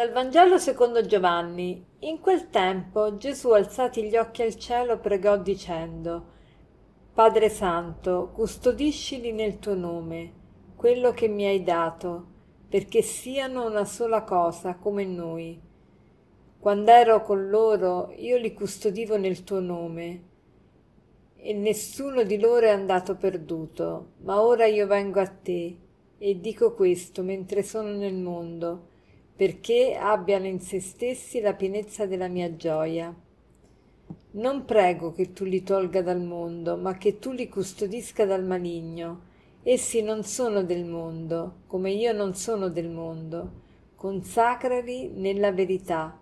Dal Vangelo secondo Giovanni. In quel tempo Gesù, alzati gli occhi al cielo, pregò dicendo: Padre Santo, custodiscili nel tuo nome, quello che mi hai dato, perché siano una sola cosa come noi. Quando ero con loro, io li custodivo nel tuo nome, e nessuno di loro è andato perduto, ma ora io vengo a te, e dico questo mentre sono nel mondo perché abbiano in se stessi la pienezza della mia gioia. Non prego che tu li tolga dal mondo, ma che tu li custodisca dal maligno. Essi non sono del mondo, come io non sono del mondo. Consacrali nella verità.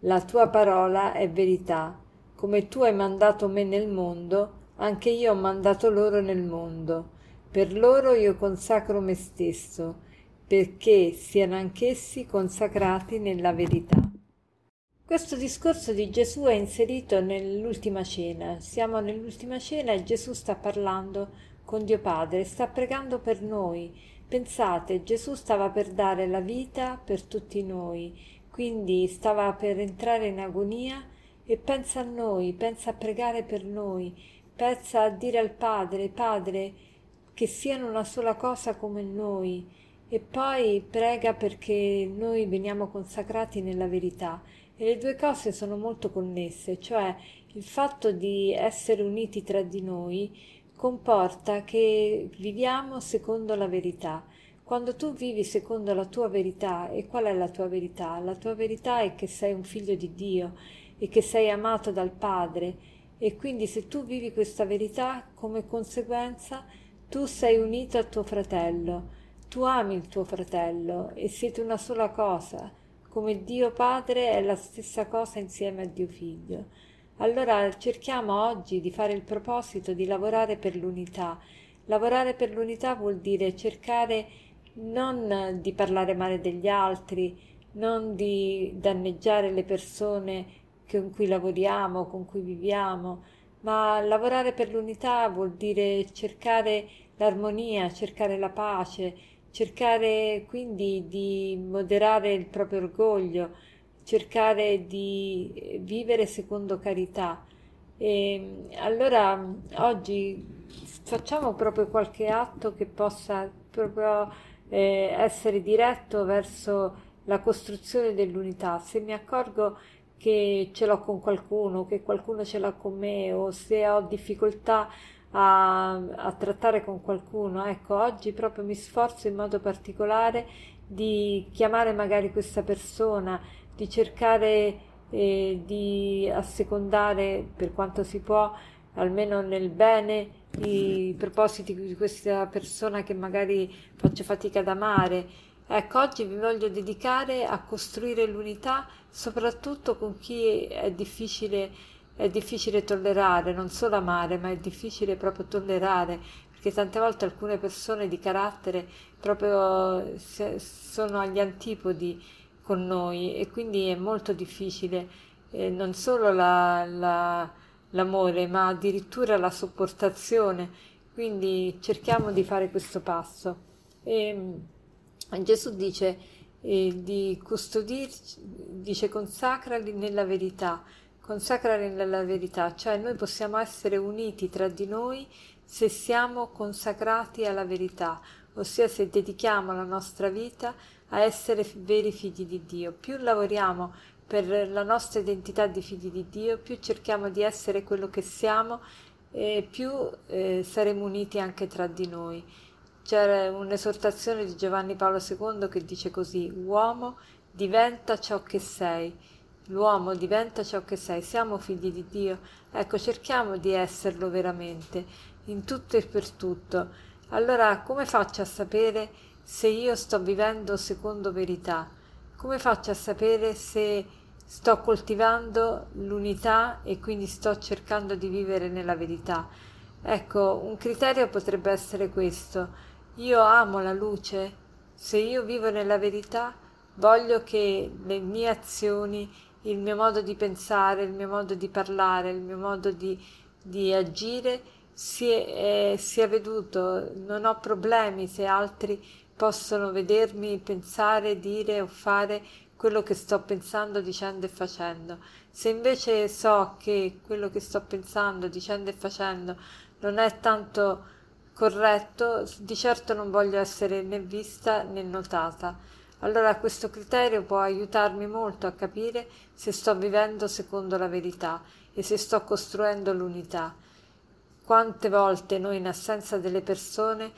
La tua parola è verità. Come tu hai mandato me nel mondo, anche io ho mandato loro nel mondo. Per loro io consacro me stesso perché siano anch'essi consacrati nella verità. Questo discorso di Gesù è inserito nell'ultima cena. Siamo nell'ultima cena e Gesù sta parlando con Dio Padre, sta pregando per noi. Pensate, Gesù stava per dare la vita per tutti noi, quindi stava per entrare in agonia e pensa a noi, pensa a pregare per noi, pensa a dire al Padre, Padre, che siano una sola cosa come noi e poi prega perché noi veniamo consacrati nella verità e le due cose sono molto connesse, cioè il fatto di essere uniti tra di noi comporta che viviamo secondo la verità. Quando tu vivi secondo la tua verità, e qual è la tua verità? La tua verità è che sei un figlio di Dio e che sei amato dal Padre e quindi se tu vivi questa verità, come conseguenza tu sei unito a tuo fratello tu ami il tuo fratello e siete una sola cosa, come Dio Padre è la stessa cosa insieme a Dio Figlio. Allora cerchiamo oggi di fare il proposito di lavorare per l'unità. Lavorare per l'unità vuol dire cercare non di parlare male degli altri, non di danneggiare le persone con cui lavoriamo, con cui viviamo, ma lavorare per l'unità vuol dire cercare l'armonia, cercare la pace, cercare quindi di moderare il proprio orgoglio, cercare di vivere secondo carità. E allora oggi facciamo proprio qualche atto che possa proprio eh, essere diretto verso la costruzione dell'unità. Se mi accorgo che ce l'ho con qualcuno, che qualcuno ce l'ha con me o se ho difficoltà a, a trattare con qualcuno. Ecco, oggi proprio mi sforzo in modo particolare di chiamare magari questa persona, di cercare eh, di assecondare per quanto si può, almeno nel bene, i propositi di questa persona che magari faccio fatica ad amare. Ecco, oggi mi voglio dedicare a costruire l'unità, soprattutto con chi è difficile è difficile tollerare, non solo amare, ma è difficile proprio tollerare, perché tante volte alcune persone di carattere proprio sono agli antipodi con noi e quindi è molto difficile eh, non solo la, la, l'amore, ma addirittura la sopportazione. Quindi cerchiamo di fare questo passo. E, Gesù dice eh, di custodirci, dice consacrali nella verità consacrare nella verità, cioè noi possiamo essere uniti tra di noi se siamo consacrati alla verità, ossia se dedichiamo la nostra vita a essere veri figli di Dio. Più lavoriamo per la nostra identità di figli di Dio, più cerchiamo di essere quello che siamo e più eh, saremo uniti anche tra di noi. C'era un'esortazione di Giovanni Paolo II che dice così: Uomo, diventa ciò che sei l'uomo diventa ciò che sei, siamo figli di Dio, ecco cerchiamo di esserlo veramente, in tutto e per tutto. Allora come faccio a sapere se io sto vivendo secondo verità? Come faccio a sapere se sto coltivando l'unità e quindi sto cercando di vivere nella verità? Ecco, un criterio potrebbe essere questo. Io amo la luce, se io vivo nella verità, voglio che le mie azioni il mio modo di pensare, il mio modo di parlare, il mio modo di, di agire sia, sia veduto, non ho problemi se altri possono vedermi, pensare, dire o fare quello che sto pensando, dicendo e facendo. Se invece so che quello che sto pensando, dicendo e facendo non è tanto corretto, di certo non voglio essere né vista né notata. Allora questo criterio può aiutarmi molto a capire se sto vivendo secondo la verità e se sto costruendo l'unità. Quante volte noi in assenza delle persone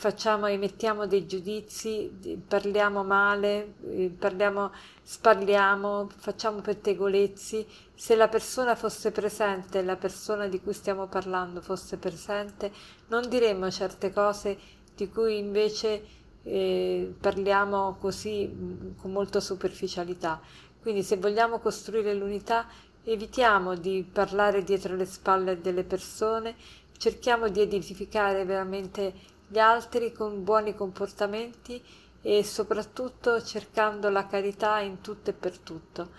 facciamo, emettiamo dei giudizi, parliamo male, eh, parliamo, sparliamo, facciamo pettegolezzi. Se la persona fosse presente, la persona di cui stiamo parlando fosse presente, non diremmo certe cose di cui invece eh, parliamo così mm, con molta superficialità. Quindi se vogliamo costruire l'unità, evitiamo di parlare dietro le spalle delle persone, cerchiamo di edificare veramente gli altri con buoni comportamenti e soprattutto cercando la carità in tutto e per tutto.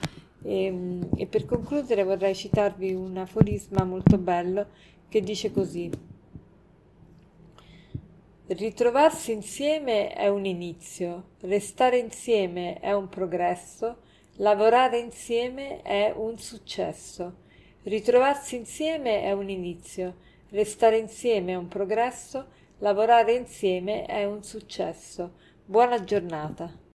E, ehm, e per concludere vorrei citarvi un aforisma molto bello che dice così. Ritrovarsi insieme è un inizio, restare insieme è un progresso, lavorare insieme è un successo. Ritrovarsi insieme è un inizio, restare insieme è un progresso, Lavorare insieme è un successo. Buona giornata.